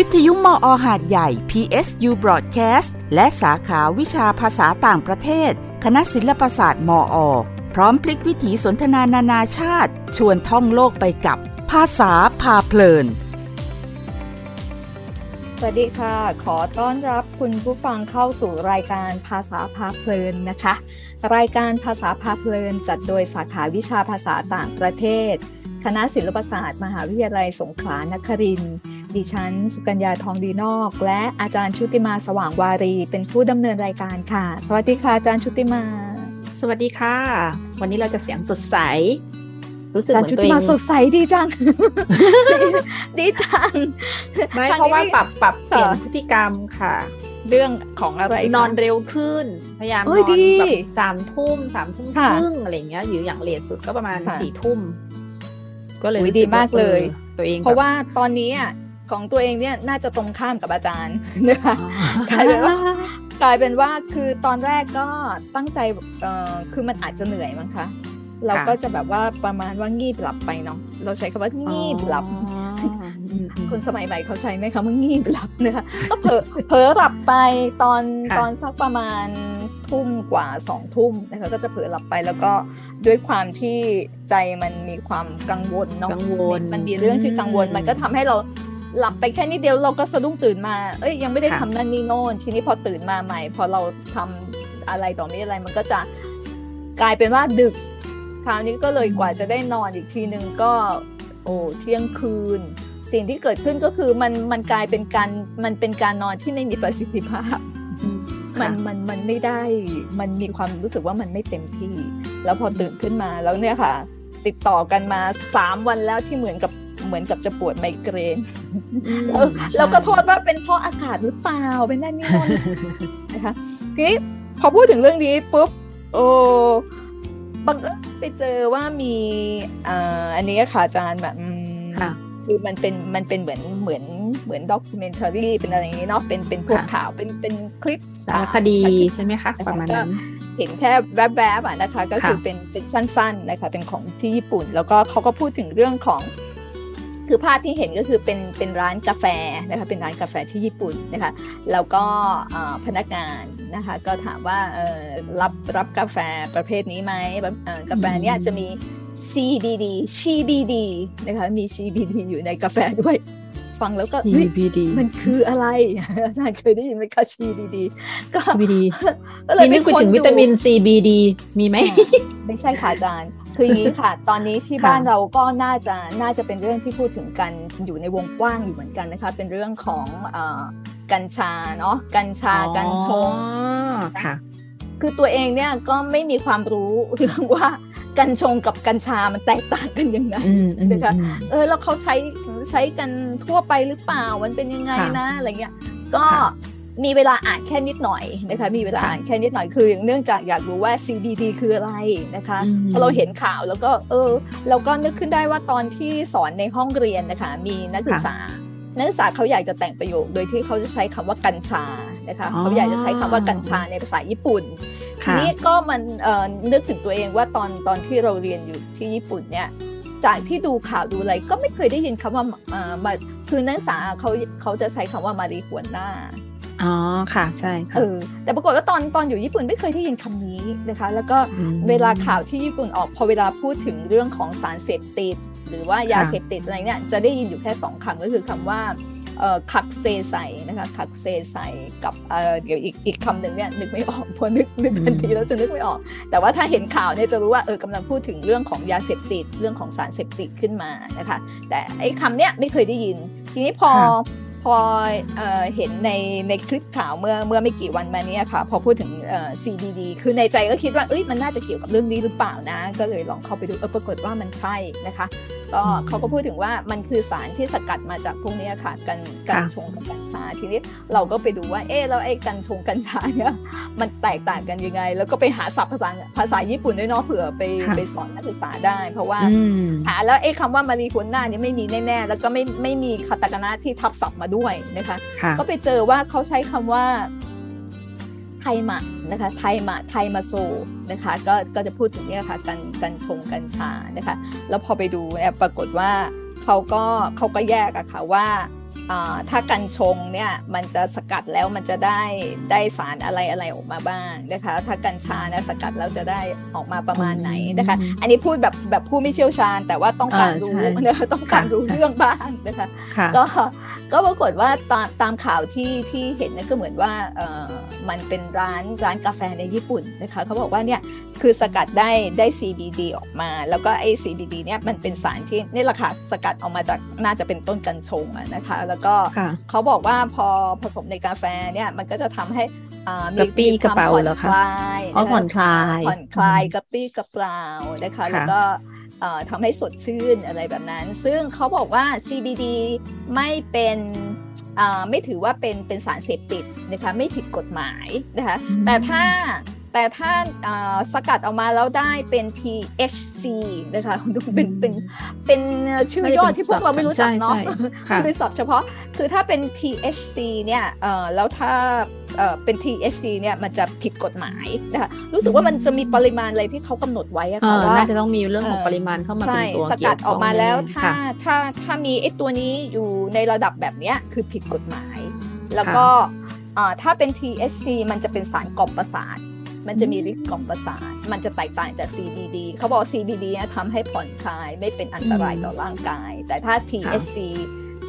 วิทยุมออหาดใหญ่ PSU Broadcast และสาขาวิชาภาษาต่างประเทศ คณะศิลปศาสตร์มอ พร้อมพลิกวิถีสนทนานานาชาติ ชวนท่องโลกไปกับภาษาพาเพลิน สวัสดีค่ะ ขอต้อนรับคุณผู้ฟังเข้าสู่รายการภาษาพาเพลินนะคะ รายการภาษาพาเพลินจัดโดยสาขาวิชาภาษาต่างประเทศ คณะศิลปศาสตร์ มหาวิทยาลัยสงขลานครินทร์ ดิฉัน สุกัญญาทองดีนอก และอาจารย์ชุติมาสว่างวารี เป็นผู้ดำเนินรายการค่ะ สวัสดีค่ะอาจารย์ชุติมา สวัสดีค่ะ วันนี้เราจะเสียงสดใส รู้สึกอาเหจารมืย์อนตัวเองชุติมาสดใสดีจัง ดีจัง ไม่ทงเพราะว่านี้ปรับปรับเปลี่ยนค่ะพฤติกรรมค่ะ เรื่องของอะไรคะนอนเร็วขึ้น พยายามนเอ้อยนดีแบบสามทุ่มสามทุ่มคค่ะรึ่งอะไรอย่างเงี้ยอยู่อย่างเลทสุดก็ประมาณค่ะสี่ทุ่มก็เลยอุ๊ยรู้สึดีว่มากเลยออตัวเองเพราะแบบว่าตอนนี้อะ ของตัวเองเนี่ยน่าจะตรงข้ามกับอาจารย์นะคะอ๋อกลายเป็นว่ากลายเป็นว่าคือตอนแรกก็ตั้งใจเอ่อคือมันอาจจะเหนื่อยมั้งคะเราก็จะแบบว่าประมาณว่างีบหลับไปเนาะเราใช้คำว่างีบหลับอ๋ออืมอืมคนสมัยใหม่เขาใช้ไหมคะว่างีบหลับนะคะก็เผลอเผลอหลับไปตอนค่ะตอนสักประมาณทุ่มกว่าสองทุ่มนะคะก็จะเผลอหลับไปแล้วก็ด้วยความที่ใจมันมีความกังวลเนาะกังวลมันมีเรื่องที่กังวลอืมมันก็ทำให้เรา หลับไปแค่นิดเดียวเราก็สะดุ้งตื่นมา เอ้ยยังไม่ได้ค่ะทำนั่นนี่โน่น ทีนี้พอตื่นมาใหม่ พอเราทำอะไรต่อไม่อะไรมันก็จะกลายเป็นว่าดึก คราวนี้ก็เลยกว่าจะได้นอนอีกทีนึงก็ โอ้เที่ยงคืน สิ่งที่เกิดขึ้นก็คือมันมันกลายเป็นการมันเป็นการนอนที่ไม่มีประสิทธิภาพอืมมันค่ะมันมันไม่ได้ มันมีความรู้สึกว่ามันไม่เต็มที่ แล้วพอตื่นขึ้นมาแล้วเนี่ยค่ะ ติดต่อกันมาสามวันแล้วที่เหมือนกับ เหมือนกับจะปวดไมเกรนอืมแล้วใช่แล้วก็โทษว่าเป็นเพราะอากาศหรือเปล่าเป็นนั่นนี่โน่นนะคะทีนี้พอพูดถึงเรื่องนี้ปุ๊บโอ้บังเอิญไปเจอว่ามีอ่าอันนี้ค่ะอาจารย์แบบอืมค่ะคือมันเป็นมันเป็นเหมือนเหมือนเหมือนด็อกิเมนทารีเป็นอะไรอย่างนี้เนาะเป็นเป็นพวกค่ะข่าวเป็นเป็นคลิปสารคดีค่ะที่ใช่ไหมคะประมาณนั้นเห็นแค่แวบๆอะนะคะ ก็คือค่ะเป็นเป็นสั้น ๆนะคะ เป็นของที่ญี่ปุ่น แล้วก็เขาก็พูดถึงเรื่องของ คือภาพที่เห็นก็คือเป็นเป็นร้านกาแฟนะคะเป็นร้านกาแฟที่ญี่ปุ่นนะคะแล้วก็เอ่อพนักงานนะคะก็ถามว่าเอ่อรับรับกาแฟประเภทนี้ไหมแบบเอ่อกาแฟเนี้ยจะมี CBD CBD นะคะมี CBD อยู่ในกาแฟด้วยฟังแล้วก็เฮ้ย CBD มันคืออะไรอาจารย์เคยได้ยินไหมคะ CBD ก็ CBD ก็เลยนี่นึกไปถึงค้วิตามินดู CBD มีไหมอ่าไม่ใช่ค่ะอาจารย์ คืออย่างนี้ค่ะ ตอนนี้ที่ค่ะบ้านเราก็น่าจะน่าจะเป็นเรื่องที่พูดถึงกันอยู่ในวงกว้างอยู่เหมือนกันนะคะ เป็นเรื่องของเอ่อกัญชาเนาะกัญชากัญชงอ๋อค่ะ คือตัวเองเนี่ยก็ไม่มีความรู้เรื่องว่ากัญชงกับกัญชามันแตกต่างกันยังไงอืมอืมนะคะอืมเออแล้วเขาใช้ใช้กันทั่วไปหรือเปล่ามันเป็นยังไงค่ะนะอะไรเงี้ยก็ค่ะ มีเวลาอ่านแค่นิดหน่อยนะคะ มีเวลาค่ะอ่านแค่นิดหน่อยคือเนื่องจากอยากรู้ว่า CBD คืออะไรนะคะอืมพอเราเห็นข่าวแล้วก็เออเราก็นึกขึ้นได้ว่าตอนที่สอนในห้องเรียนนะคะ มีนักศึกษานักศึกษาเขาอยากจะแต่งประโยคโดยที่เขาจะใช้คำว่ากัญชานะคะอ๋อเขาอยากจะใช้คำว่ากัญชาในภาษาญี่ปุ่นทีค่ะนี้ก็มันเอ่อนึกถึงตัวเองว่าตอนตอนที่เราเรียนอยู่ที่ญี่ปุ่นเนี่ยจากที่ดูข่าวดูอะไรก็ไม่เคยได้ยินคำว่าเอ่อมาคือนักศึกษาเขาเขาจะใช้คำว่ามาริฮวน่า อ๋อค่ะใช่เอค่ะอแต่ปรากฏว่าตอนตอนอยู่ญี่ปุ่นไม่เคยได้ยินคำนี้นะคะ แล้วก็มเวลาข่าวที่ญี่ปุ่นออกพอเวลาพูดถึงเรื่องของสารเสพติด หรือว่ายาค่ะเสพติดอะไรเนี่ยจะได้ยินอยู่แค่สองคำก็คือคำว่าเอ่อคักเซไซนะคะคักเซไซกับเอ่อเดี๋ยวอีกอีกคำหนึ่งเนี่ยนึกไม่ออกพอนึกนึกทันทีแล้วจะนึกไม่ออก แต่ว่าถ้าเห็นข่าวเนี่ยจะรู้ว่าเออกำลังพูดถึงเรื่องของยาเสพติดเรื่องของสารเสพติดขึ้นมานะคะ แต่ไอ้คำเนี้ยไม่เคยได้ยิน ทีนี้พอค่ะ พอเอเห็นในในคลิปข่าวเมื่อเมื่อไม่กี่วันมานี้ค่ะ พอพูดถึง CBD คือในใจก็คิดว่าเอ้ยมันน่าจะเกี่ยวกับเรื่องนี้หรือเปล่านะ ก็เลยลองเข้าไปดูเออปรากฏว่ามันใช่นะคะ ก็อืมเขาก็พูดถึงว่ามันคือสารที่สกัดมาจากพวกเนี้ยค่ะกันกัญชงกับกัญชาทีนี้เราก็ไปดูว่า เอ๊ะแล้วไอ้กัญชงกัญชาเนี่ยมันแตกต่างกันยังไง แล้วก็ไปหาศัพท์ภาษาภาษาญี่ปุ่นด้วยเนาะเผื่อไปค่ะไปสอนนักศึกษาได้ เพราะว่าอืมหาแล้วไอ้คำว่ามารีฮวน่าเนี่ยไม่มีแน่ๆแล้วก็ไม่ไม่มีคาตาคานะที่ทับศัพท์มาด้วยนะคะค่ะก็ไปเจอว่าเขาใช้คำว่า ไทมะนะคะไทมะไทมาโซนะคะก็ก็จะพูดถึงเนี่ยค่ะกันกันชงกัญชานะคะแล้วพอไปดูเนี่ยปรากฏว่าเขาก็เขาก็แยกอะค่ะว่า ถ้ากันชงเนี่ยมันจะสกัดแล้วมันจะได้ได้สารอะไรอะไรออกมาบ้างนะคะ ถ้ากัญชานะสกัดแล้วจะได้ออกมาประมาณไหนนะคะ อันนี้พูดแบบแบบผู้ไม่เชี่ยวชาญ แต่ว่าต้องการรู้นะคะต้องการรู้เรื่องบ้างนะคะก็ก็ปรากฏว่าตามตามข่าวที่ที่เห็นเนี่ยก็เหมือนว่าเออมันเป็นร้านร้านกาแฟในญี่ปุ่นนะคะเขาบอกว่าเนี่ยคือสกัดได้ได้ CBD ออกมา แล้วก็ไอ้ CBD เนี่ยมันเป็นสารที่นี่แหละค่ะสกัดออกมาจากน่าจะเป็นต้นกัญชงนะคะแล้วก็เขาบอกว่าพอผสมในกาแฟเนี่ยมันก็จะทำให้มีปี้กระเป๋าแล้วค่ะอ๋อผ่อนคลายผ่อนคลายกระปี้กระเป๋านะคะแล้วก็ทำให้สดชื่นอะไรแบบนั้น ซึ่งเขาบอกว่า CBD ไม่เป็นไม่ถือว่าเป็นเป็นสารเสพติดนะคะไม่ผิดกฎหมายนะคะแต่ถ้า แต่ถ้าสกัดออกมาแล้วได้เป็น THC นะคะเป็นเป็นเป็นชื่อยอดที่พวกเราไม่รู้จักเนาะเป็นศัพท์เฉพาะคือถ้าเป็น THC เนี่ยแล้วถ้าเป็น THC เนี่ยมันจะผิดกฎหมายนะคะรู้สึกว่ามันจะมีปริมาณอะไรที่เขากำหนดไว้อะค่ะว่าน่าจะต้องมีเรื่องของปริมาณเข้ามาเป็นตัวสกัดออกมาแล้วถ้าถ้าถ้ามีไอ้ตัวนี้อยู่ในระดับแบบนี้คือผิดกฎหมาย แล้วก็ถ้าเป็น THC มันจะเป็นสารกล่อมประสาท มันจะมีฤทธิ์กล่อมประสาท มันจะแตกต่างจาก CBD เขาบอก CBD ทำให้ผ่อนคลายไม่เป็นอันตรายต่อร่างกาย แต่ถ้า THC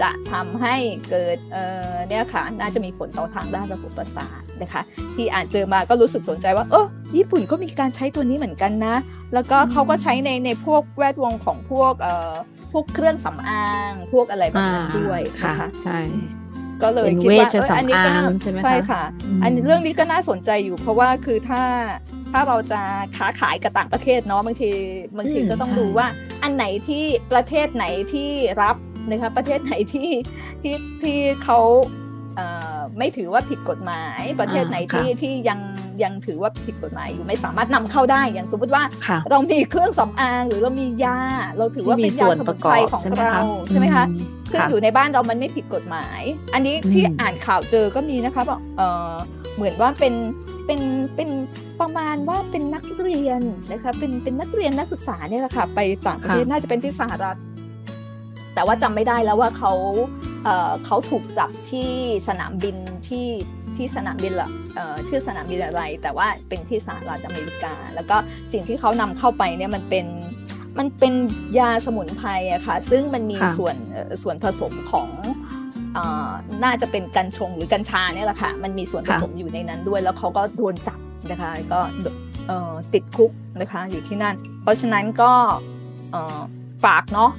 จะทำให้เกิดเอ่อเนี่ยค่ะน่าจะมีผลต่อทางด้านระบบประสาทนะคะที่อ่านเจอมาก็รู้สึกสนใจว่าเออญี่ปุ่นก็มีการใช้ตัวนี้เหมือนกันนะ แล้วก็เขาก็ใช้ในในพวกแวดวงของพวกเอ่อพวกเครื่องสำอาง พวกอะไรแบบนั้นด้วยนะคะใช่ ก็เลยคิดว่าอันนี้ก็ใช่ค่ะ อันเรื่องนี้ก็น่าสนใจอยู่ เพราะว่าคือถ้าถ้าเราจะค้าขายกับต่างประเทศเนาะบางทีบางทีก็ต้องดูว่า อันไหนที่ประเทศไหนที่รับนะคะประเทศไหนที่ที่ที่เขา ไม่ถือว่าผิดกฎหมาย ประเทศไหนที่ที่ยังยังถือว่าผิดกฎหมายอยู่ไม่สามารถนำเข้าได้อย่างสมมติว่า เรามีเครื่องสำอางหรือเรามียา เราถือว่าเป็นยาสมุนไพรของเราใช่ไหมคะซึ่งอยู่ในบ้านเรามันไม่ผิดกฎหมาย อันนี้ที่อ่านข่าวเจอก็มีนะคะบอกเออเหมือนว่าเป็นเป็นเป็นประมาณว่าเป็นนักเรียนนะคะเป็นเป็นนักเรียนนักศึกษาเนี่ยแหละค่ะไปต่างประเทศน่าจะเป็นที่สหรัฐแต่ว่าจำไม่ได้แล้วว่าเขา เขาถูกจับที่สนามบินที่ที่สนามบินละชื่อสนามบินอะไร แต่ว่าเป็นที่สหรัฐอเมริกา แล้วก็สิ่งที่เขานำเข้าไปเนี่ยมันเป็นมันเป็นยาสมุนไพรอะค่ะ ซึ่งมันมีส่วนส่วนผสมของน่าจะเป็นกัญชงหรือกัญชาเนี่ยแหละค่ะ มันมีส่วนผสมอยู่ในนั้นด้วย แล้วเขาก็โดนจับนะคะ ก็ติดคุกนะคะอยู่ที่นั่น เพราะฉะนั้นก็ ฝากเนาะ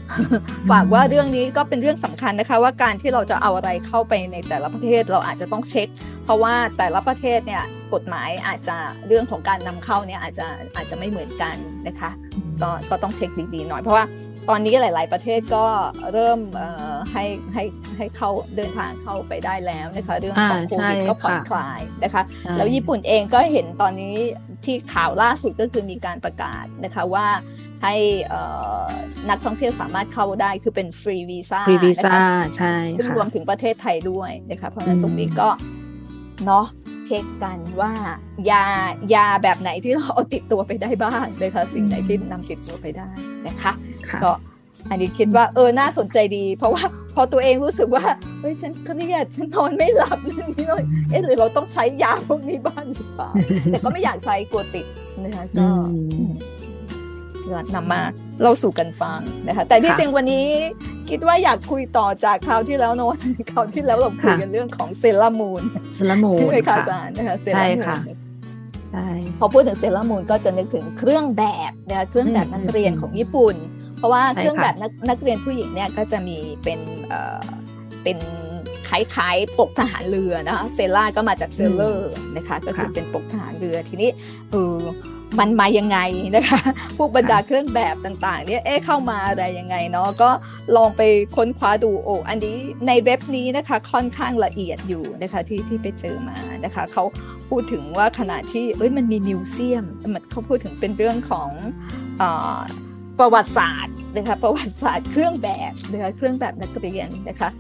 ฝากว่าเรื่องนี้ก็เป็นเรื่องสำคัญนะคะ ว่าการที่เราจะเอาอะไรเข้าไปในแต่ละประเทศเราอาจจะต้องเช็ค เพราะว่าแต่ละประเทศเนี่ยกฎหมายอาจจะเรื่องของการนำเข้าเนี่ยอาจจะอาจจะไม่เหมือนกันนะคะก็ก็ต้องเช็คดีๆหน่อยเพราะว่าตอนนี้หลาย ๆ ประเทศก็เริ่มให้ให้ให้เข้าเดินทางเข้าไปได้แล้วนะคะเรื่องของโควิดก็ผ่อนคลายนะคะแล้วญี่ปุ่นเองก็เห็นตอนนี้ที่ข่าวล่าสุดก็คือมีการประกาศนะคะว่า ให้นักท่องเที่ยวสามารถเข้าได้คือเป็นฟรีวีซ่าฟรีวีซ่าใช่ซึ่งรวมถึงประเทศไทยด้วยนะคะเพราะฉะนั้นตรงนี้ก็เนาะเช็คกันว่ายายาแบบไหนที่เราเอาติดตัวไปได้บ้างนะคะสิ่งไหนที่นำติดตัวไปได้นะคะก็อันนี้คิดว่าเออน่าสนใจดี เพราะว่าพอตัวเองรู้สึกว่าเฮ้ยฉันเครียดฉันนอนไม่หลับนี่เลยเอ๊ะหรือเราต้องใช้ยาพวกนี้บ้างหรือเปล่าแต่ก็ไม่อยากใช้กลัวติดนะคะก็ นำมาเล่าสู่กันฟังนะคะแต่ที่จริงวันนี้คิดว่าอยากคุยต่อจากคราวที่แล้วเนอะคราวที่แล้วเราคุยกันเรื่องของเซรามูนเซรามูนใช่ไหมคะอาจารย์นะคะเซรามูนใช่พอพูดถึงเซรามูนก็จะนึกถึงเครื่องแบบนะคะเครื่องแบบนักเรียนของญี่ปุ่น เพราะว่าเครื่องแบบนักเรียนผู้หญิงเนี่ยก็จะมีเป็นเอ่อเป็นคล้ายๆปกทหารเรือนะคะเซล่าก็มาจาก sailor นะคะก็คือเป็นปกทหารเรือทีนี้เออ มันมายังไงนะคะ พวกบรรดาเครื่องแบบต่างๆ เนี่ยเอ๊ะเข้ามาอะไรยังไงเนาะก็ลองไปค้นคว้าดูโอ้อันนี้ในเว็บนี้นะคะค่อนข้างละเอียดอยู่นะคะที่ที่ไปเจอมานะคะเขาพูดถึงว่าขณะที่เอ้ยมันมี museum มันเขาพูดถึงเป็นเรื่องของอประวัติศาสตร์นะคะประวัติศาสตร์เครื่องแบบนะคะเครื่องแบบนักเรียนนะคะ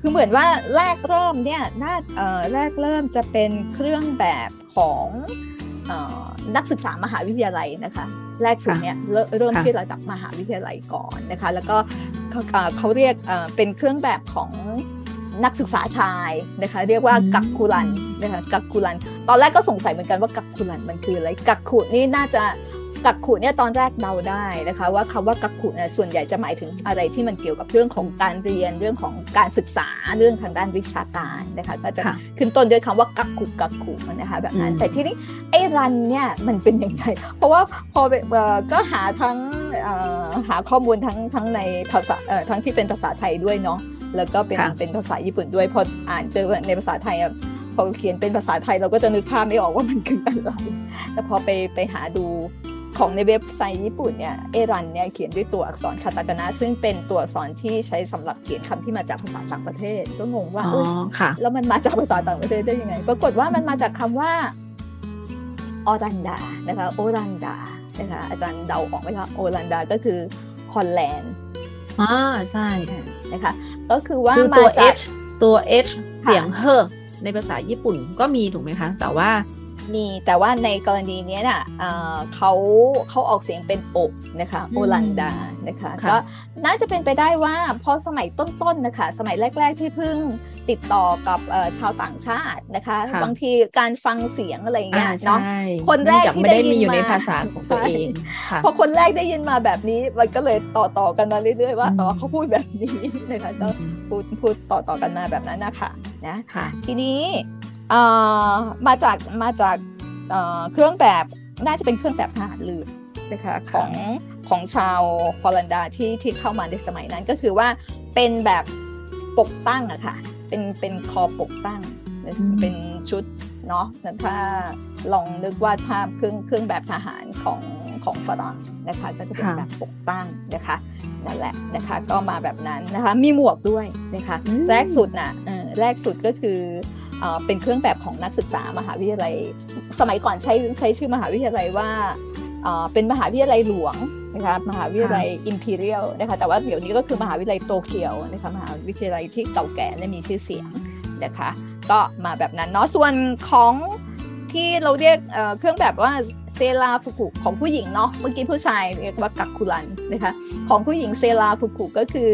คือเหมือนว่าแรกเริ่มเนี่ยน่าแรกเริ่มจะเป็นเครื่องแบบของ นักศึกษามหาวิทยาลัยนะคะ แรกสุดเนี่ยเริ่มที่ระดับมหาวิทยาลัยก่อนนะคะ แล้วก็เขาเรียกเป็นเครื่องแบบของนักศึกษาชายนะคะเรียกว่ากักคุรันนะคะกักคุรัน ตอนแรกก็สงสัยเหมือนกันว่ากักคุรันมันคืออะไรกักขุนี่น่าจะ กักขุเนี่ยตอนแรกเดาได้นะคะ ว่าคำว่ากักขุเนี่ยส่วนใหญ่จะหมายถึงอะไรที่มันเกี่ยวกับเรื่องของการเรียนเรื่องของการศึกษาเรื่องทางด้านวิชาการนะคะ ก็จะขึ้นต้นด้วยคำว่ากักขุกักขุนะคะแบบนั้นแต่ที่นี้ไอ้รันเนี่ยมันเป็นยังไงเพราะว่าพอก็หาทั้งหาข้อมูลทั้งทั้งในภาษาทั้งที่เป็นภาษาไทยด้วยเนาะแล้วก็เป็นเป็นภาษาญี่ปุ่นด้วยพออ่านเจอในภาษาไทยพอเขียนเป็นภาษาไทยเราก็จะนึกภาพไม่ออกว่ามันคืออะไรแต่พอไปไปหาดู ของในเว็บไซต์ญี่ปุ่นเนี่ยเอรันเนี่ยเขียนด้วยตัวอักษรคาตาคานะซึ่งเป็นตัวอักษรที่ใช้สำหรับเขียนคำที่มาจากภาษาต่างประเทศก็งงว่าอ๋อค่ะ แล้วมันมาจากภาษาต่างประเทศได้ยังไง ปรากฏว่ามันมาจากคำว่าออรันดานะคะโอรันดานะคะอาจารย์เดาออกไหมคะโอรันดาก็คือฮอลแลนด์อ่าใช่นะคะก็คือว่ามาจากตัว H เสียงเฮในภาษาญี่ปุ่นก็มีถูกไหมคะ แต่ว่า มีแต่ว่าในกรณีนี้น่ะเขาเขาออกเสียงเป็นอกนะคะโอลันดานะคะก็น่าจะเป็นไปได้ว่าพอสมัยต้นๆนะคะสมัยแรก ๆที่เพิ่งติดต่อกับชาวต่างชาตินะคะ บางทีการฟังเสียงอะไรเงี้ยเนาะคนแรกที่ได้ยินมาในภาษาของตัวเองพอคนแรกได้ยินมาแบบนี้มันก็เลยต่อต่อกันมาเรื่อยๆว่าอ๋อเขาพูดแบบนี้นะคะก็พูดพูดต่อต่อกันมาแบบนั้นนะคะนะทีนี้ มาจากมาจากเครื่องแบบน่าจะเป็นเครื่องแบบทหารเรือนะคะของของชาวฮอลันดาที่ที่เข้ามาในสมัยนั้นก็คือว่าเป็นแบบปกตั้งอะค่ะเป็นเป็นคอปกตั้ง เป็นชุดเนาะถ้าลองนึกวาดภาพเครื่องเครื่องแบบทหารของของฝรั่งนะคะก็จะเป็นแบบปกตั้งนะคะนั่นแหละนะคะก็มาแบบนั้นนะคะมีหมวกด้วยนะคะแรกสุดนะแรกสุดก็คือ เป็นเครื่องแบบของนักศึกษามหาวิทยาลัย สมัยก่อนใช้ใช้ชื่อมหาวิทยาลัยว่าเป็นมหาวิทยาลัยหลวงนะคะมหาวิทยาลัยอิมพีเรียลนะคะแต่ว่าเดี๋ยวนี้ก็คือมหาวิทยาลัยโตเกียวนะคะมหาวิทยาลัยที่เก่าแก่และมีชื่อเสียงนะคะก็มาแบบนั้นเนาะส่วนของที่เราเรียกเครื่องแบบว่าเซราฟุกุของผู้หญิงเนาะเมื่อกี้ผู้ชายเรียกว่ากักคุรันนะคะของผู้หญิงเซราฟุกุก็คือ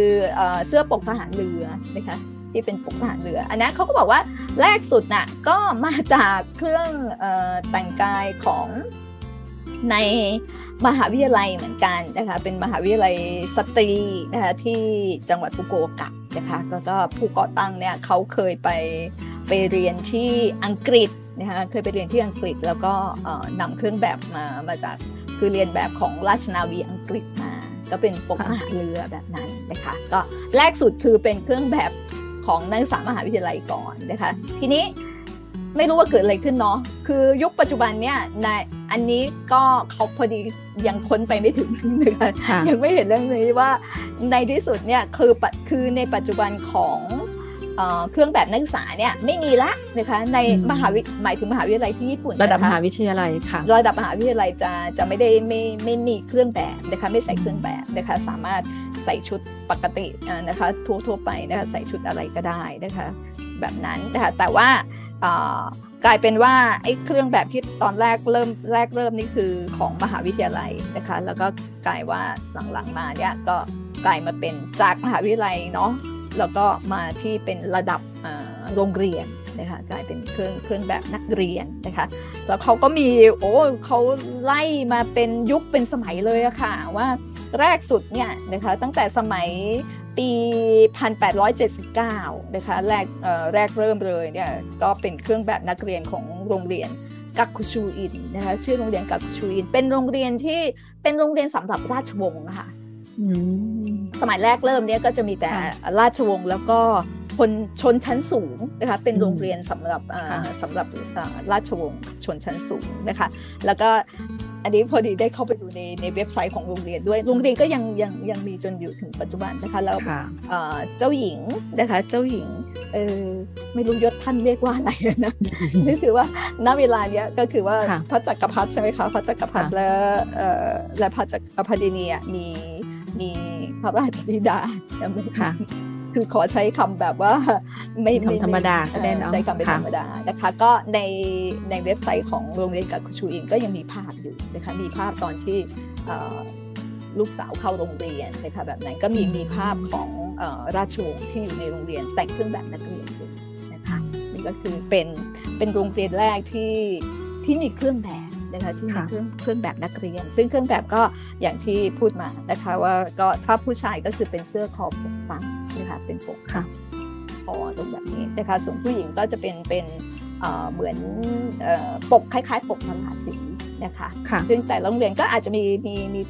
เสื้อปกทหารเรือนะคะ ที่เป็นปกทหารเรือ อันนี้เขาก็บอกว่าแรกสุดน่ะก็มาจากเครื่องแต่งกายของในมหาวิทยาลัยเหมือนกันนะคะเป็นมหาวิทยาลัยสตรีนะคะที่จังหวัดฟุกุโอกะนะคะแล้วก็ผู้ก่อตั้งเนี่ยเขาเคยไปไปเรียนที่อังกฤษนะคะเคยไปเรียนที่อังกฤษแล้วก็นำเครื่องแบบมามาจากคือเรียนแบบของราชนาวีอังกฤษมา ก็เป็นปกทหาเรือแบบนั้นนะคะก็แรกสุดคือเป็นเครื่องแบบ ของนักศึกษามหาวิทยาลัยก่อนนะคะ ทีนี้ไม่รู้ว่าเกิดอะไรขึ้นเนาะ คือยุคปัจจุบันเนี่ยในอันนี้ก็เขาพอดียังค้นไปไม่ถึงนะคะยังไม่เห็นเรื่องนี้ว่าในที่สุดเนี่ยคือคือในปัจจุบันของเครื่องแบบนักศึกษาเนี่ยไม่มีละนะคะในมหาวิหมายถึงมหาวิทยาลัยที่ญี่ปุ่นระดับมหาวิทยาลัยค่ะระดับมหาวิทยาลัยจะจะไม่ได้ไม่ไม่มีเครื่องแบบนะคะไม่ใส่เครื่องแบบนะคะสามารถ ใส่ชุดปกตินะคะทั่วทั่วไปนะคะใส่ชุดอะไรก็ได้นะคะแบบนั้นนะคะแต่ว่ากลายเป็นว่าไอ้เครื่องแบบที่ตอนแรกเริ่มแรกเริ่มนี่คือของมหาวิทยาลัยนะคะแล้วก็กลายว่าหลังๆมาเนี่ยก็กลายมาเป็นจากมหาวิทยาลัยเนาะแล้วก็มาที่เป็นระดับโรงเรียน นะคะกลายเป็นเครื่องเครื่องแบบนักเรียนนะคะแล้วเขาก็มีโอ้เขาไล่มาเป็นยุคเป็นสมัยเลยอะค่ะว่าแรกสุดเนี่ยนะคะตั้งแต่สมัยปี 1879 นะคะแรกแรกเริ่มเลยเนี่ยก็เป็นเครื่องแบบนักเรียนของโรงเรียนกักคุชูอินนะคะชื่อโรงเรียนกักคุชูอิน เป็นโรงเรียนที่เป็นโรงเรียนสำหรับราชวงศ์นะคะสมัยแรกเริ่มเนี่ยก็จะมีแต่ราชวงศ์แล้วก็ คนชนชั้นสูงนะคะเป็นโรงเรียนสำหรับสำหรับราชวงศ์ชนชั้นสูงนะคะแล้วก็อันนี้พอดีได้เข้าไปดูในในเว็บไซต์ของโรงเรียนด้วย โรงเรียนก็ยังยังยังมีจนอยู่ถึงปัจจุบันนะคะแล้วเจ้าหญิงนะคะเจ้าหญิงเออไม่รู้ยศท่านเรียกว่าอะไรนะนี่คือว่าณเวลาเนี้ยก็คือว่าพระจักรพรรดิใช่ไหมคะพระจักรพรรดิและและพระจักรพรรดินีมีมีพระราชธิดาใช่ไหมคะ คือขอใช้คำแบบว่าไม่ธรรมดาใช้คำเป็นธรรมดานะคะ ก็ในในเว็บไซต์ของโรงเรียนกักชูอินก็ยังมีภาพอยู่นะคะมีภาพตอนที่ลูกสาวเข้าโรงเรียนนะคะแบบนั้นก็มีมีภาพของราชวงศ์ที่อยู่ในโรงเรียนแต่งเครื่องแบบนักเรียนด้วยนะคะนี่ก็คือเป็นเป็นโรงเรียนแรกที่ที่มีเครื่องแบบ นะคะที่มีเครื่องเครื่องแบบนักเรียน ซึ่งเครื่องแบบก็อย่างที่พูดมานะคะว่าก็ถ้าผู้ชายก็คือเป็นเสื้อคอปกตั้งนะคะเป็นปกค่ะคอตรงแบบนี้นะคะส่วนผู้หญิงก็จะเป็นเป็นเหมือนปกคล้ายๆ ปกมหาสี นะคะซึ่งแต่โรงเรียนก็อาจจะมีมีมี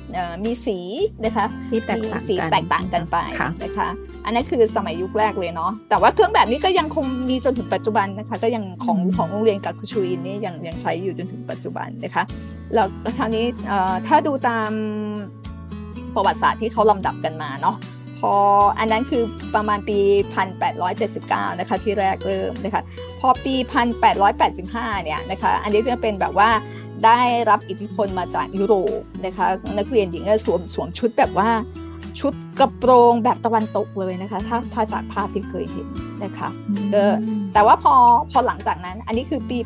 มีสีนะคะที่แตกต่างสีแตกต่างกันไปนะคะ อันนั้นคือสมัยยุคแรกเลยเนาะแต่ว่าเครื่องแบบนี้ก็ยังคงมีจนถึงปัจจุบันนะคะ ก็ยังของของโรงเรียนกักชูอินนี่ยังยังใช้อยู่จนถึงปัจจุบันนะคะแล้วทางนี้ถ้าดูตามประวัติศาสตร์ที่เขาลำดับกันมาเนาะพออันนั้นคือประมาณปี 1879 นะคะที่แรกเริ่มนะคะ พอปี 1885 เนี่ยนะคะ อันนี้จะเป็นแบบว่า ได้รับอิทธิพลมาจากยุโรปนะคะนักเรียนหญิงก็สวมสวมชุดแบบว่าชุดกระโปรงแบบตะวันตกเลยนะคะ ถ้าถ้าจากภาพที่เคยเห็นนะคะเออแต่ว่าพอพอหลังจากนั้น อันนี้คือปี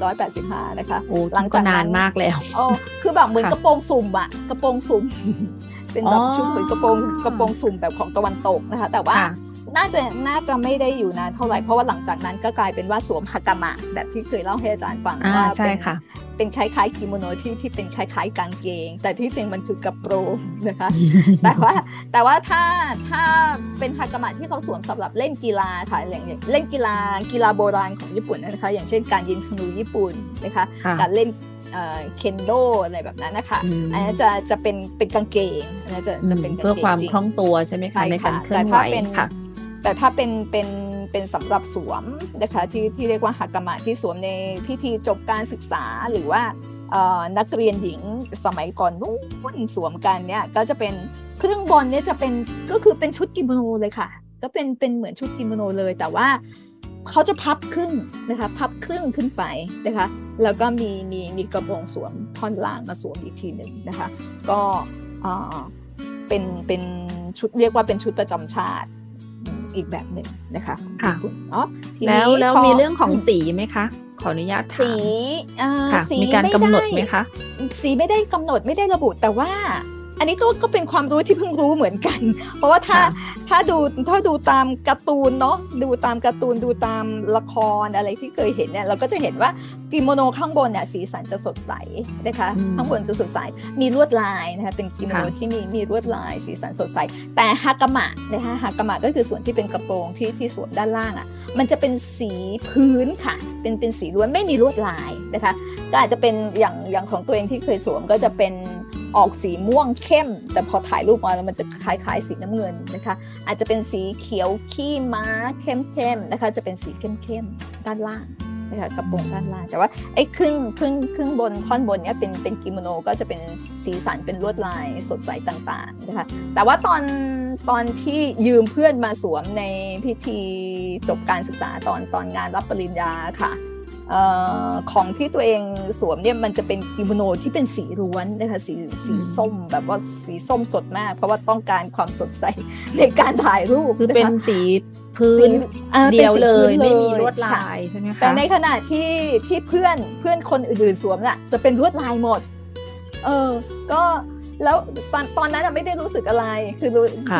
1885นะคะหลังจากนานมากแล้วอ๋อคือแบบเหมือนกระโปรงสุ่มอะกระโปรงสุ่ม เป็นแบบชุดเหมือนกระโปรงกระโปรงสุ่มแบบของตะวันตกนะคะ แต่ว่าน่าจะน่าจะไม่ได้อยู่นานเท่าไหร่เพราะว่าหลังจากนั้นก็กลายเป็นว่าสวมฮากามะแบบที่เคยเล่าให้อาจารย์ฟังว่าเป็น เป็นคล้ายๆกิโมโนที่ที่เป็นคล้ายๆกางเกง แต่ที่จริงมันคือกระโปรงนะคะ แต่ว่าแต่ว่าถ้าถ้าเป็นฮากามะที่เขาสวมสำหรับเล่นกีฬาค่ะอย่างเล่นกีฬากีฬาโบราณของญี่ปุ่นนะคะ อย่างเช่นการยิงธนูญี่ปุ่นนะคะ การเล่นเคนโดอะไรแบบนั้นนะคะอันนี้จะจะเป็นเป็นกางเกงอันนี้จะจะเป็นเพื่อความคล่องตัวใช่ไหมคะในการเคลื่อนไหวค่ะแต่ถ้าเป็นเป็น เป็นสำหรับสวมนะคะที่ที่เรียกว่าหากามะที่สวมในพิธีจบการศึกษาหรือว่านักเรียนหญิงสมัยก่อนนู้นสวมกันเนี่ยก็จะเป็นเครื่องแบบเนี่ยจะเป็นก็คือเป็นชุดกิโมโนเลยค่ะ ก็เป็นเป็นเหมือนชุดกิโมโนเลย แต่ว่าเขาจะพับครึ่งนะคะพับครึ่งขึ้นไปนะคะแล้วก็มีมีมีกระโปรงสวมท่อนล่างมาสวมอีกทีหนึ่งนะคะก็เป็นเป็นชุดเรียกว่าเป็นชุดประจำชาติ อีกแบบหนึ่งนะคะค่ะอ๋อแล้วแล้วมีเรื่องของสีไหมคะ ขออนุญาตถามสีสีมีการกำหนดไหมคะ สีไม่ได้กำหนดไม่ได้ระบุแต่ว่าอันนี้ก็ก็เป็นความรู้ที่เพิ่งรู้เหมือนกัน เพราะว่าถ้า ถ้าดูถ้าดูตามการ์ตูนเนาะดูตามการ์ตูนดูตามละครอะไรที่เคยเห็นเนี่ยเราก็จะเห็นว่ากิโมโนข้างบนเนี่ยสีสันจะสดใสนะคะข้างบนจะสดใสมีลวดลายนะคะเป็นกิโมโนที่มีมีลวดลายสีสันสดใส แต่ฮากามะนะคะฮากามะก็คือส่วนที่เป็นกระโปรงที่ที่สวมด้านล่างอะมันจะเป็นสีพื้นค่ะ เป็นเป็นสีล้วนไม่มีลวดลายนะคะก็อาจจะเป็นอย่างอย่างของตัวเองที่เคยสวมก็จะเป็นออกสีม่วงเข้ม แต่พอถ่ายรูปมาแล้วมันจะคล้ายๆ สีน้ำเงินนะคะ อาจจะเป็นสีเขียวขี้ม้าเข้มๆนะคะ จะเป็นสีเข้มๆด้านล่างนะคะกระโปรงด้านล่างแต่ว่าไอ้ครึ่งครึ่งครึ่งบนท่อนบนเนี้ยเป็นเป็นกิโมโนก็จะเป็นสีสันเป็นลวดลายสดใสต่างๆนะคะแต่ว่าตอนตอนที่ยืมเพื่อนมาสวมในพิธีจบการศึกษาตอนตอนงานรับปริญญาค่ะ ของที่ตัวเองสวมเนี่ยมันจะเป็นกิโมโนที่เป็นสีล้วนนะคะสีสีส้มแบบว่าสีส้มสดมาก เพราะว่าต้องการความสดใสในการถ่ายรูปคือเป็นสีพื้นเดียวเลยไม่มีลวดลายใช่ไหมคะแต่ในขณะที่ที่เพื่อนเพื่อนคนอื่นๆสวมน่ะจะเป็นลวดลายหมด เออก็ แล้วตอนตอนนั้นไม่ได้รู้สึกอะไร คือ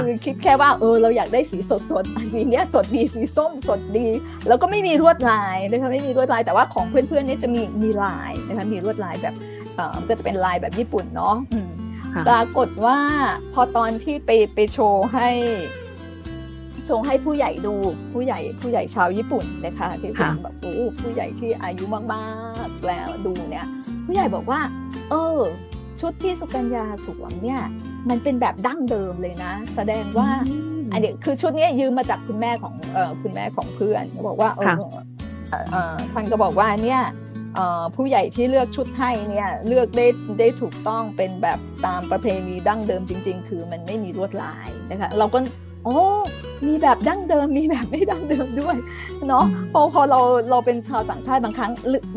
คือคิดแค่ว่าเออเราอยากได้สีสดสดสีเนี้ยสดดีสีส้มสดดี แล้วก็ไม่มีลวดลายนะคะไม่มีลวดลายแต่ว่าของเพื่อนๆเนี่ยจะมีมีลายนะคะมีลวดลายแบบเออก็จะเป็นลายแบบญี่ปุ่นเนาะปรากฏว่าพอตอนที่ไปไปโชว์ให้โชว์ให้ผู้ใหญ่ดูผู้ใหญ่ผู้ใหญ่ชาวญี่ปุ่นนะคะที่เป็นแบบโอ้ผู้ใหญ่ที่อายุมากๆแล้วดูเนี่ย ผู้ใหญ่บอกว่า เออ ชุดที่สุกัญญาสวมเนี่ยมันเป็นแบบดั้งเดิมเลยนะ แสดงว่าอันนี้คือชุดนี้ยืมมาจากคุณแม่ของเออคุณแม่ของเพื่อนบอกว่าเออท่านก็บอกว่าเนี่ยผู้ใหญ่ที่เลือกชุดให้เนี่ยเลือกได้ได้ถูกต้องเป็นแบบตามประเพณีดั้งเดิมจริง ๆ คือมันไม่มีลวดลายนะคะเราก็โอ้ มีแบบดั้งเดิมมีแบบไม่ดั้งเดิมด้วยเนาะพอพอเราเราเป็นชาวต่างชาติบางครั้ง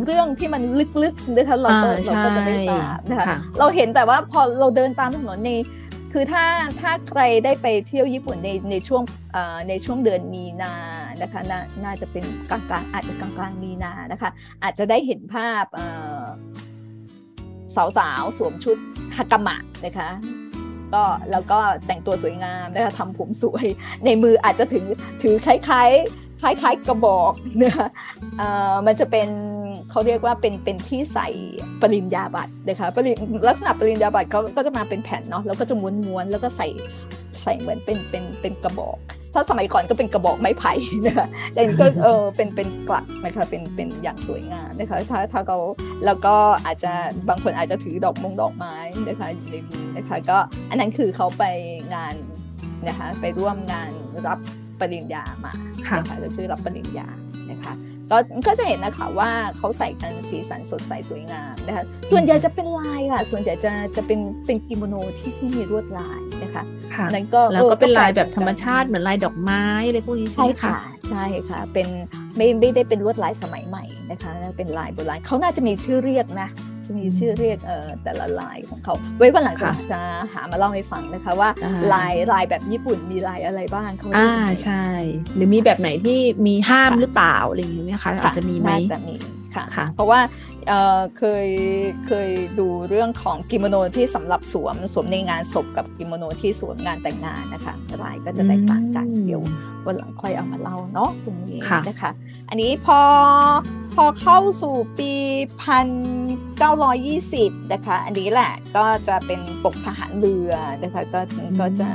เรื่องที่มันลึกๆนะคะเราก็เราก็จะไม่ทราบนะคะเราเห็นแต่ว่าพอเราเดินตามถนนในคือถ้าถ้าใครได้ไปเที่ยวญี่ปุ่นในในช่วงในช่วงเดือนมีนานะคะนน่าจะเป็นกลางกลางอาจจะกลางกลางมีนานะคะ อาจจะได้เห็นภาพสาวๆสวมชุดฮากามะนะคะ ก็แล้วก็แต่งตัวสวยงามนะคะทำผมสวย ในมืออาจจะถือถือคล้ายๆ คล้ายๆกระบอกนะคะมันจะเป็นเขาเรียกว่าเป็นเป็นที่ใส่ปริญญาบัตรนะคะปริลักษณะปริญญาบัตรเขาก็จะมาเป็นแผ่นเนาะแล้วก็จะม้วนๆแล้วก็ใส่ ใส่เหมือนเป็นเป็นเป็นกระบอก ถ้าสมัยก่อนก็เป็นกระบอกไม้ไผ่นะคะแต่นี้ก็เออเป็นเป็นกลัดนะคะเป็นเป็นอย่างสวยงามนะคะถ้าถ้าเขาแล้วก็อาจจะบางคนอาจจะถือดอกมงดอกไม้นะคะอยู่ในมือนะคะก็อันนั้นคือเขาไปงานนะคะไปร่วมงานรับปริญญามานะคะก็คือรับปริญญานะคะ ก็ก็จะเห็นนะคะว่าเขาใส่กันสีสันสดใสสวยงามนะคะส่วนใหญ่จะเป็นลายค่ะ ส่วนใหญ่จะจะเป็นเป็นกิโมโนที่ที่มีลวดลายนะคะค่ะนั้นก็แล้วก็เป็นลายแบบธรรมชาติเหมือนลายดอกไม้อะไรพวกนี้ใช่ค่ะ ใช่ค่ะ เป็นไม่ไม่ได้เป็นลวดลายสมัยใหม่นะคะ เป็นลายโบราณเขาน่าจะมีชื่อเรียกนะ จะมีชื่อเรียกเอ่อแต่ละลายของเขา ไว้วันหลังจะจะหามาเล่าให้ฟังนะคะว่าลายลายแบบญี่ปุ่นมีลายอะไรบ้างเขาอ่าใช่ หรือมีแบบไหนที่มีห้ามหรือเปล่าอะไรอย่างเงี้ยค่ะอาจจะมีไหมจะมีค่ะ เพราะว่าเเคยเคยดูเรื่องของกิโมโนที่สำหรับสวมสวมในงานศพกับกิโมโนที่สวมงานแต่งงานนะคะลายก็จะแตกต่างกันเดี๋ยววันหลังค่อยเอามาเล่าเนาะตรงนี้นะคะ อันนี้พอพอเข้าสู่ปี 1920 นะคะ อันนี้แหละก็จะเป็นปกทหารเรือนะคะก็ก็จะ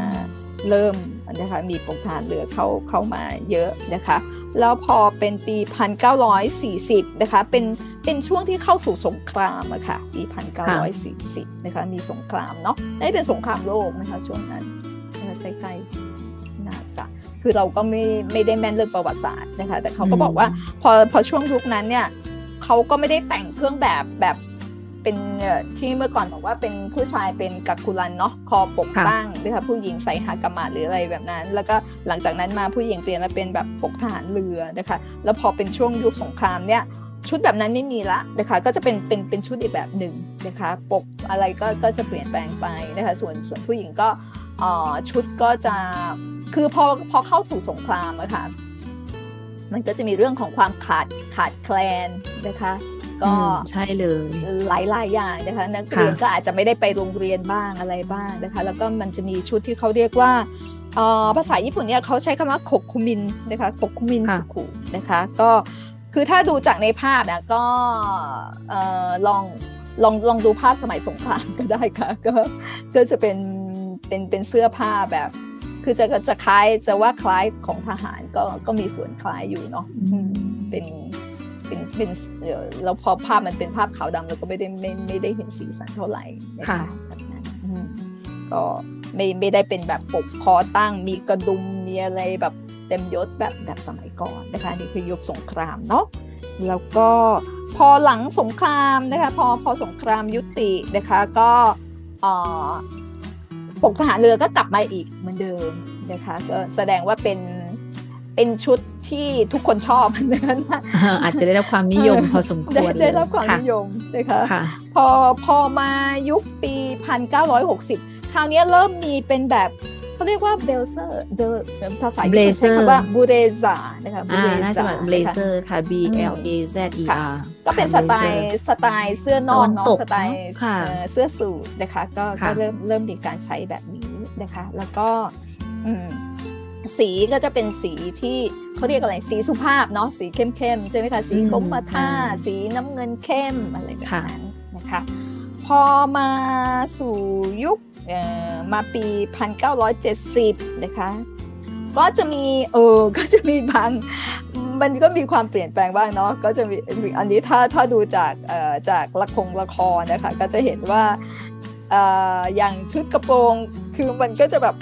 เริ่มนะคะมีปกทหารเรือเข้าเข้ามาเยอะนะคะแล้วพอเป็นปี 1940 นะคะ เป็น เป็นช่วงที่เข้าสู่สงครามอะค่ะ ปี 1940 นะคะ มีสงครามเนาะ ได้เป็นสงครามโลกนะคะ ช่วงนั้นใกล้ๆ คือเราก็ไม่ไม่ได้แม่นเรื่องประวัติศาสตร์นะคะ แต่เขาก็บอกว่าพอพอช่วงยุคนั้นเนี่ยเขาก็ไม่ได้แต่งเครื่องแบบแบบเป็นที่เมื่อก่อนบอกว่าเป็นผู้ชายเป็นกักกุลันเนาะคอปกตั้งนะคะผู้หญิงใส่ฮากามาหรืออะไรแบบนั้น แล้วก็หลังจากนั้นมาผู้หญิงเปลี่ยนมาเป็นแบบปกทหารเรือนะคะแล้วพอเป็นช่วงยุคสงครามเนี่ยชุดแบบนั้นไม่มีละนะคะก็จะเป็นเป็นเป็นชุดอีกแบบหนึ่งนะคะปกอะไรก็ก็จะเปลี่ยนแปลงไปนะคะส่วนส่วนผู้หญิงก็ ชุดก็จะคือพอพอเข้าสู่สงครามอะคะ่ะมันก็จะมีเรื่องของความขาดขาดแคลนนะคะ ก็ใช่เลยหลายหลายอย่างนะคะ นักเรียนก็อาจจะไม่ได้ไปโรงเรียนบ้างอะไรบ้างนะคะ แล้วก็มันจะมีชุดที่เขาเรียกว่าภาษาญี่ปุ่นเนี่ยเขาใช้คำว่าโคคุมินนะคะโคคุมินสุขุนะคะ ก็คือถ้าดูจากในภาพเนี่ยก็ลองลองลองดูภาพสมัยสงครามก็ได้ค่ะ ก็ก็จะเป็น เป็นเป็นเสื้อผ้าแบบ คือจะจะคล้ายจะว่าคล้ายของทหารก็ก็มีส่วนคล้ายอยู่เนาะเป็นเป็นเป็นแล้วพอภาพมันเป็นภาพขาวดำเราก็ไม่ได้ไม่ไม่ได้เห็นสีสันเท่าไหร่นะคะแบบนั้นก็ไม่ไม่ได้เป็นแบบปกคอตั้งมีกระดุมมีอะไรแบบเต็มยศแบบแบบสมัยก่อนนะคะนี่คือยุคสงครามเนาะแล้วก็พอหลังสงครามนะคะพอพอสงครามยุตินะคะก็ ปกทหารเรือก็กลับมาอีกเหมือนเดิมนะคะก็แสดงว่าเป็นเป็นชุดที่ทุกคนชอบนะอาจจะได้รับความนิยมพอสมควรได้รับความนิยมนะคะพอพอมายุคปี 1960 คราวนี้เริ่มมีเป็นแบบ เขาเรียกว่า blazer เดภาษาญี่ปุ่นใช้คำว่า ブレザー นะคะ ブレザー blazerค่ะ B L A Z E R ก็เป็นสไตล์สไตล์เสื้อนอนเนาะสไตล์เสื้อสูทนะคะก็ก็เริ่มเริ่มมีการใช้แบบนี้นะคะ แล้วก็อืมสีก็จะเป็นสีที่เขาเรียกอะไรสีสุภาพเนาะสีเข้มๆใช่ไหมคะสีกรมท่าสีน้ำเงินเข้มอะไรแบบนั้นนะคะ พอมาสู่ยุคมาปี 1970 นะคะ ก็จะมีเออก็จะมีบางมันก็มีความเปลี่ยนแปลงบ้างเนาะก็จะมีอันนี้ถ้าถ้าดูจากจากละครละครนะคะ ก็จะเห็นว่าอย่างชุดกระโปรงคือมันก็จะแบบ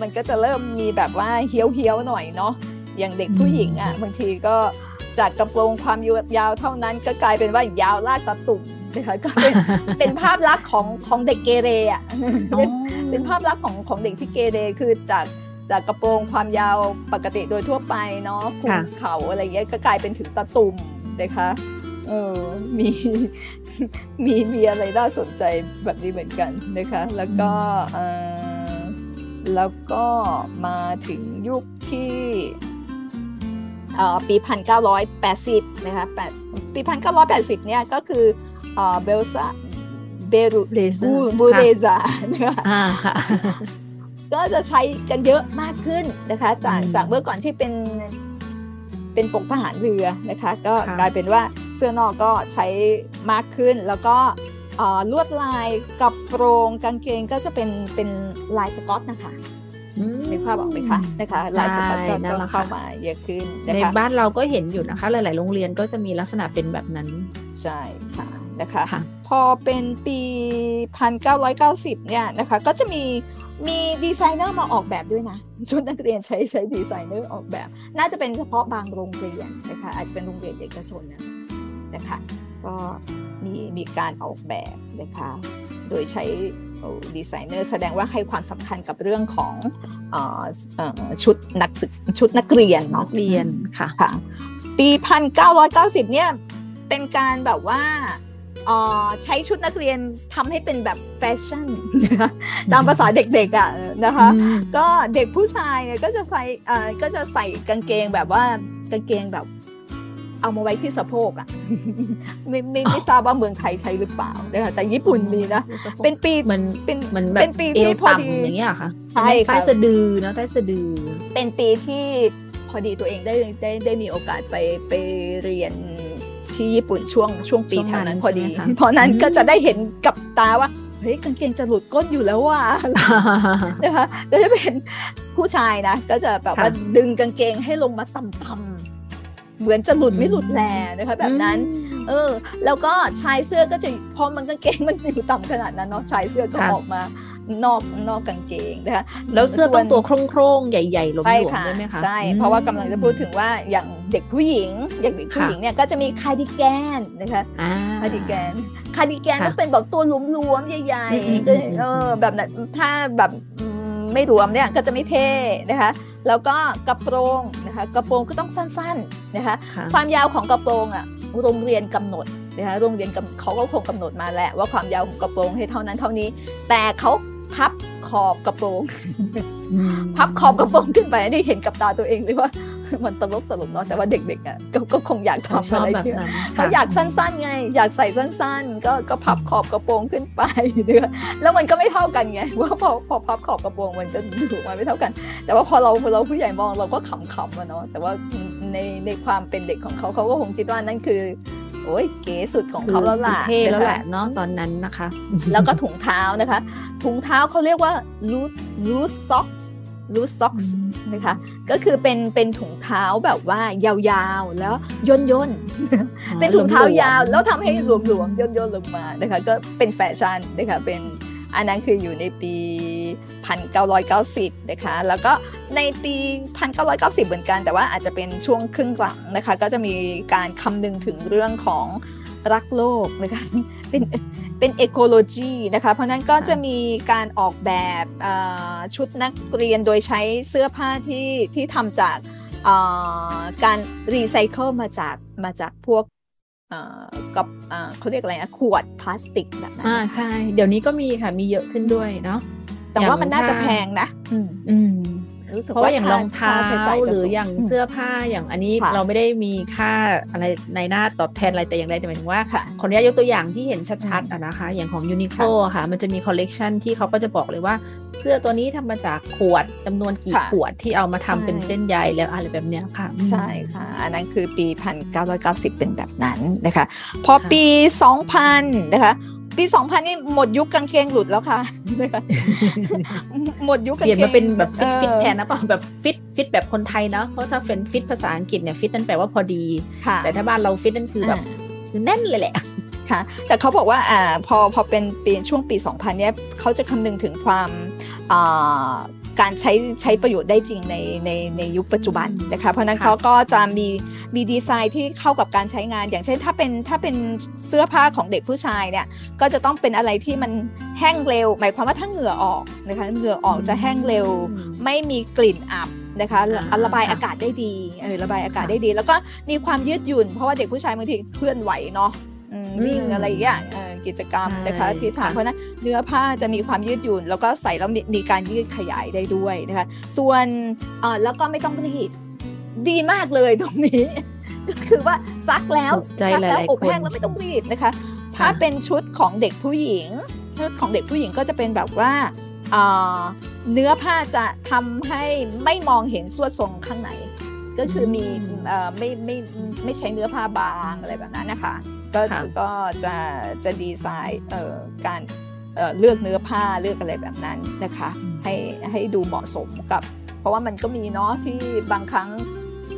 มันก็จะเริ่มมีแบบว่าเฮี้ยวเฮี้ยวหน่อยเนาะอย่างเด็กผู้หญิงอะบางทีก็จากกระโปรงความยาวเท่านั้นก็กลายเป็นว่ายาวลากตะตุ่ม นะคะก็เป็นเป็นภาพลักษณ์ของของเด็กเกเรอะเป็นภาพลักษณ์ของของเด็กที่เกเรคือจากจากกระโปรงความยาวปกติโดยทั่วไปเนาะคุมเข่าอะไรเงี้ยก็กลายเป็นถึงตะตุ่มนะคะเออมีมีมีอะไรน่าสนใจแบบนี้เหมือนกันนะคะ แล้วก็เออแล้วก็มาถึงยุคที่ปี 1980 นะคะปี 1980 เนี่ยก็คือ เบลซ่าเบรูเบเซอบูร์บูค่ะเรซานะคะอ่าค่ะก็จะใช้กันเยอะมากขึ้นนะคะ จากอืมจากเมื่อก่อนที่เป็นเป็นปกทหารเรือนะคะ ก็ค่ะกลายเป็นว่าเสื้อนอกก็ใช้มากขึ้นแล้วก็เอ่อลวดลายกับโปรงกางเกงก็จะเป็นเป็นลายสกอตนะคะอืมนึกภาพออกไหมคะนะคะลายสกอตก็ใช่นั่นก็แหละค่ะเข้ามาเยอะขึ้นนะในคะบ้านเราก็เห็นอยู่นะคะ หลาย ๆ โรงเรียนก็จะมีลักษณะเป็นแบบนั้น ใช่ค่ะ นะคะค่ะพอเป็นปี 1990 เนี่ยนะคะก็จะมีมีดีไซเนอร์มาออกแบบด้วยนะชุดนักเรียนใช้ใช้ดีไซเนอร์ออกแบบ น่าจะเป็นเฉพาะบางโรงเรียนนะคะอาจจะเป็นโรงเรียนเอกชนนะนะคะก็มีมีการออกแบบนะคะโดยใช้โอ้ดีไซเนอร์แสดงว่าให้ความสำคัญกับเรื่องของเออเอ่อชุดนักศึกชุดนักเรียนนัเนาะกเรียนค่ะค่ะปีพันเก้าร้อยเก้าสิบเนี่ยเป็นการแบบว่าเอ่อ ใช้ชุดนักเรียนทำให้เป็นแบบแฟชั่นนะคะตามภาษาเด็กๆอะนะคะอืมก็เด็กผู้ชายเนี่ยก็จะใส่เอ่อก็จะใส่กางเกงแบบว่ากางเกงแบบเอามาไว้ที่สะโพกอะไม่ไม่ไม่ทราบว่าเมืองไทยใช้หรือเปล่านะคะแต่ญี่ปุ่นมีนะเป็นปีเหมือนเป็นเหมือนแบเป็บนปีเอวที่พอดีต่ำอย่างเงี้ยเหรอค่ะใช่ไหมค่ะใต้สะดือเนอะใต้สะดือ เป็นปีที่พอดีตัวเองได้ได้ได้มีโอกาสไปไปเรียน ที่ญี่ปุ่นช่วงช่วงปีช่วงทางนั้นนั้นพอดีใช่ไหมคะเพราะนั้นอืมก็จะได้เห็นกับตาว่าเฮ้ยกางเกงจะหลุดก้นอยู่แล้วว่ะนะคะก็จะเป็นผู้ชายนะ ก็จะแบบว่าค่ะดึงกางเกงให้ลงมาต่ำๆเหมือนจะหลุดไม่หลุดแลนะคะแบบนั้น เออ แล้วก็ชายเสื้อก็จะพอมันกางเกงมันอยู่ต่ำขนาดนั้นเนาะชายเสื้อก็ค่ะออกมา นอกนอกกางเกงนะคะแล้วเสื้อส่ต้วอนงตัวโครงๆใหญ่ๆหลวมใช่ๆค่ะได้ไหมคะใช่อืมเพราะว่ากำลังจะพูดถึงว่าอย่างเด็กผู้หญิงอย่างเด็กผู้ค่ะหญิงเนี่ยก็จะมีคาร์ดิแกนนะคะอ่า cardigan cardigan ค่ะก็เป็นแบบตัวหลวมๆใหญ่อืมอืมๆก็อืมเออแบบนั้นถ้าแบบอืมไม่รวมเนี่ยก็จะไม่เท่นะคะ แล้วก็กระโปรงนะคะกระโปรงก็ต้องสั้นๆนะคะค่ะความยาวของกระโปรงอะโรงเรียนกำหนดนะคะโรงเรียนกำเขาก็คงกำหนดมาแหละว่าความยาวของกระโปรงให้เท่านั้นเท่านี้ แต่เขา พับขอบกระโปรงอืมพับขอบกระโปรงขึ้นไปอันนี้เห็นกับตาตัวเองเลยว่า มันตลกตลกเนาะแต่ว่าเด็กๆอะก็ก็คงอยากเขาทำชออะบไรแบบที่นั้นเขาค่ะอยากสั้นๆไง อยากใส่สั้นๆ ก็ก็พับขอบกระโปรงขึ้นไปเนื้อแล้วมันก็ไม่เท่ากันไงว่าพอพอพับขอบกระโปรงมันจะดูมาไม่เท่ากัน แต่ว่าพอเราพอเราผู้ใหญ่มองเราก็ขำๆอะเนาะแต่ว่าในในความเป็นเด็กของเขาเขาก็คงคิดว่านั่นคือ โอ้ยเก๋สุดของเขาแล้วล่ะเท่แล้วแหละนคเนาะตอนนั้นนะคะ แล้วก็ถุงเท้านะคะ ถุงเท้าเขาเรียกว่า loose loose socks loose socks นะคะก็คือเป็นเป็นถุงเท้าแบบว่ายาวๆแล้วย่นย่นๆเป็นถุงเท้ายาวแล้วทำให้หลวมๆย่นย่นๆลงมานะคะก็เป็นแฟชั่นนะคะเป็นอันนั้นคืออยู่ในปี 1990 นะคะ แล้วก็ในปี 1990 เหมือนกัน แต่ว่าอาจจะเป็นช่วงครึ่งหลังนะคะ ก็จะมีการคำนึงถึงเรื่องของรักโลกนะคะเป็นเป็นเอโคโลจีนะคะ เพราะนั้นก็จะมีการออกแบบชุดนักเรียนโดยใช้เสื้อผ้าที่ที่ทำจากการรีไซเคิลมาจากมาจากพวกกับเขาเรียกอะไรนะขวดพลาสติกแบบนั้นอ่านะคะใช่ เดี๋ยวนี้ก็มีค่ะ มีเยอะขึ้นด้วยเนาะ แต่ว่ามันน่าจะอย่แพงนะ อืมอืมรู้สึกเพราะว่าอย่างรองเท้าค่ใช้จ่ายหจะรือสูงอย่างมเสื้อผ้าอย่างอันนี้ค่ะเราไม่ได้มีค่าอะไรในหน้าตอบแทนอะไรแต่อย่างใดแต่หมายถึงว่าค่ะขออนุญาตยกตัวอย่างที่เห็นชัดอืมๆอะนะคะ อย่างของยูนิโคลค่ะ มันจะมีคอลเลกชันที่เขาก็จะบอกเลยว่า เสื้อตัวนี้ทำมาจากขวดจำนวนกี่ค่ะขวดที่เอามาทำใช่เป็นเส้นใยแล้วอะไรแบบเนี้ยค่ะอืมใช่ค่ะ อันนั้นคือปี 1990 เป็นแบบนั้นนะคะ พอค่ะปี 2000 นะคะ ปี 2000 นี่หมดยุคกางเกงหลุดแล้วค่ะนะคะหมดยุคเปกางลี่ยนเกงมาเป็นแบบฟิตฟิตเออแทนนะเปล่ะแบบฟิตฟิตแบบคนไทยเนาะเพราะถ้าเป็นฟิตภาษาอังกฤษเนี่ยฟิตนั่นแปลว่าพอดีค่ะแต่ถ้าบ้านเราฟิตนั่นคือแบบคือแน่นเลยแหละค่ะแต่เขาบอกว่าอ่าพอพอเป็นปีช่วงปี 2000 เนี่ยเขาจะคำนึงถึงความอ่า การใช้ใช้ประโยชน์ได้จริงในในในยุคปัจจุบันนะคะเพราะฉะนั้นค่ะเขาก็จะมีมีดีไซน์ที่เข้ากับการใช้งาน อย่างเช่นถ้าเป็นถ้าเป็นเสื้อผ้าของเด็กผู้ชายเนี่ยก็จะต้องเป็นอะไรที่มันแห้งเร็ว หมายความว่าถ้าเหงื่อออกนะคะเหงื่อออกจะแห้งเร็ว ไม่มีกลิ่นอับนะคะอ่าระบายค่ะอากาศได้ดีเออระบายอากาศค่ะได้ดี แล้วก็มีความยืดหยุ่น เพราะว่าเด็กผู้ชายบางทีเคลื่อนไหวเนาะอืม วิ่งอืมอะไรอย่างเงี้ยเอ่อกิจกรรมใช่นะคะที่ค่ะทำเพราะฉะนั้นเนื้อผ้าจะมีความยืดหยุ่น แล้วก็ใส่แล้วมีมีการยืดขยายได้ด้วยนะคะส่วนเออแล้วก็ไม่ต้องรีดดีมากเลยตรงนี้ก็คือว่าซักแล้วถูกใจซัแล้วหลายๆอบแห้งคนแล้วไม่ต้องรีดนะคะ ถ้าเป็นชุดของเด็กผู้หญิง ชุดของเด็กผู้หญิงก็จะเป็นแบบว่าเนื้อผ้าจะทำให้ไม่มองเห็นสวดทรงข้างใน ก็คือมีไม่ไม่ไม่ใช้เนื้อผ้าบางอะไรแบบนั้นนะคะ ก็ก็จะจะดีไซน์การเลือกเนื้อผ้าเลือกอะไรแบบนั้นนะคะ ให้ให้ดูเหมาะสมกับ เพราะว่ามันก็มีเนาะที่บางครั้ง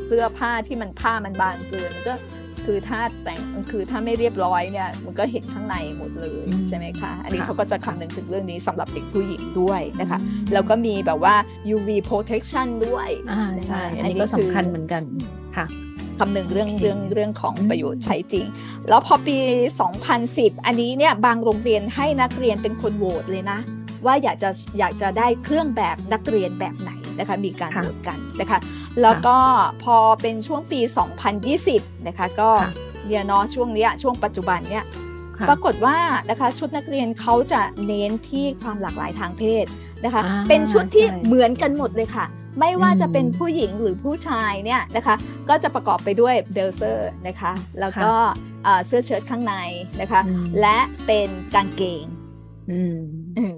เสื้อผ้าที่มันผ้ามันบางเกินก็ คือถ้าแต่งคือถ้าไม่เรียบร้อยเนี่ยมันก็เห็นข้างในหมดเลยใช่ไหมคะ อันนี้เขาก็จะคำนึงถึงเรื่องนี้สำหรับเด็กผู้หญิงด้วยนะคะแล้วก็มีแบบว่า UV protection ด้วยอ่าใช่อันนี้ก็สำคัญเหมือนกันค่ะคำหนึ่งเรื่องเรื่องเรื่องของประโยชน์ใช้จริง แล้วพอปี 2010 อันนี้เนี่ยบางโรงเรียนให้นักเรียนเป็นคนโหวตเลยนะ ว่าอยากจะอยากจะได้เครื่องแบบนักเรียนแบบไหนนะคะมีการโหวตกันนะคะ แล้วก็พอเป็นช่วงปี 2020 นะคะก็เนี่ยเนาะช่วงนี้ช่วงปัจจุบันเนี่ยปรากฏว่านะคะชุดนักเรียนเขาจะเน้นที่ความหลากหลายทางเพศนะคะ เป็นชุดที่เหมือนกันหมดเลยค่ะ ไม่ว่าจะเป็นผู้หญิงหรือผู้ชายเนี่ยนะคะ ก็จะประกอบไปด้วยเบลเซอร์นะคะ แล้วก็เสื้อเชิ้ตข้างในนะคะ และเป็นกางเกง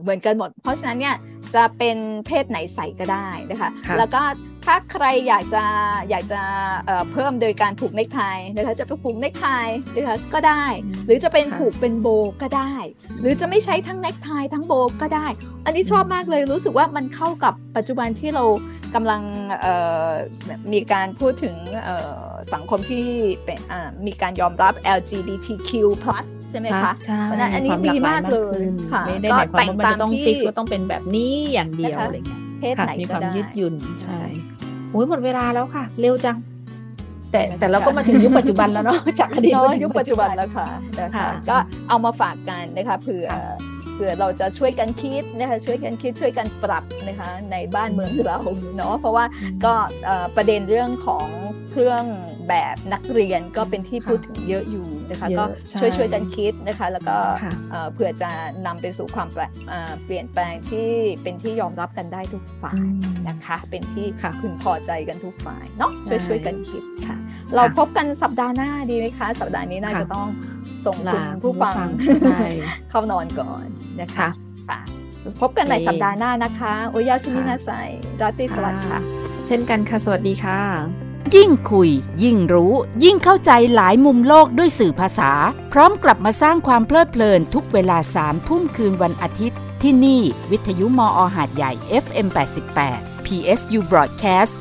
เหมือนกันหมด เพราะฉะนั้นเนี่ย จะเป็นเพศไหนใส่ก็ได้นะคะแล้วก็ถ้าใครอยากจะอยากจะเพิ่มโดยการผูกเนคไทนะคะจะไปผูกเนคไทนะคะก็ได้ หรือจะเป็นผูกเป็นโบก็ได้ หรือจะไม่ใช้ทั้งเนคไททั้งโบก็ได้ อันนี้ชอบมากเลยรู้สึกว่ามันเข้ากับปัจจุบันที่เรากำลังมีการพูดถึงสังคมที่เป็นมีการยอมรับ LGBTQ+ ใช่ไหมคะใช่อันนี้ดีมากเลยค่ะไม่ได้หมายความว่ามันจะต้องฟิกว่าต้องเป็นแบบนี้อย่างเดียวอะไรเงี้ยเพศไหนมีความยืดหยุ่นใช่โอ้ยหมดเวลาแล้วค่ะ เร็วจัง แต่แต่เราก็มาถึงยุคปัจจุบันแล้วเนาะจากอดีตยุคปัจจุบันแล้วค่ะนะคะก็เอามาฝากกันนะคะเผื่อ เผื่อเราจะช่วยกันคิดนะคะช่วยกันคิดช่วยกันปรับนะคะในบ้านเมืองเราเนาะเพราะว่าก็ประเด็นเรื่องของเครื่องแบบนักเรียนก็เป็นที่พูดถึงเยอะอยู่นะคะก็ช่วยช่วยกันคิดนะคะแล้วก็เผื่อจะนำไปสู่ความเปลี่ยนแปลงที่เป็นที่ยอมรับกันได้ทุกฝ่ายนะคะ เป็นที่พึงพอใจกันทุกฝ่ายเนาะช่วยช่วยกันคิดค่ะ เราพบกันสัปดาห์หน้าดีไหมคะ สัปดาห์นี้น่าจะต้องส่งคุณผู้ฟังเข้านอนก่อนนะคะพบกันในสัปดาห์หน้านะคะโอยาสุมินาไซรัติสวัสดีค่ะ เช่นกันค่ะ สวัสดีค่ะ ยิ่งคุย ยิ่งรู้ ยิ่งเข้าใจหลายมุมโลกด้วยสื่อภาษา พร้อมกลับมาสร้างความเพลิดเพลินทุกเวลาสามทุ่มคืนวันอาทิตย์ ที่นี่ วิทยุมออหาดใหญ่ FM 88 PSU Broadcast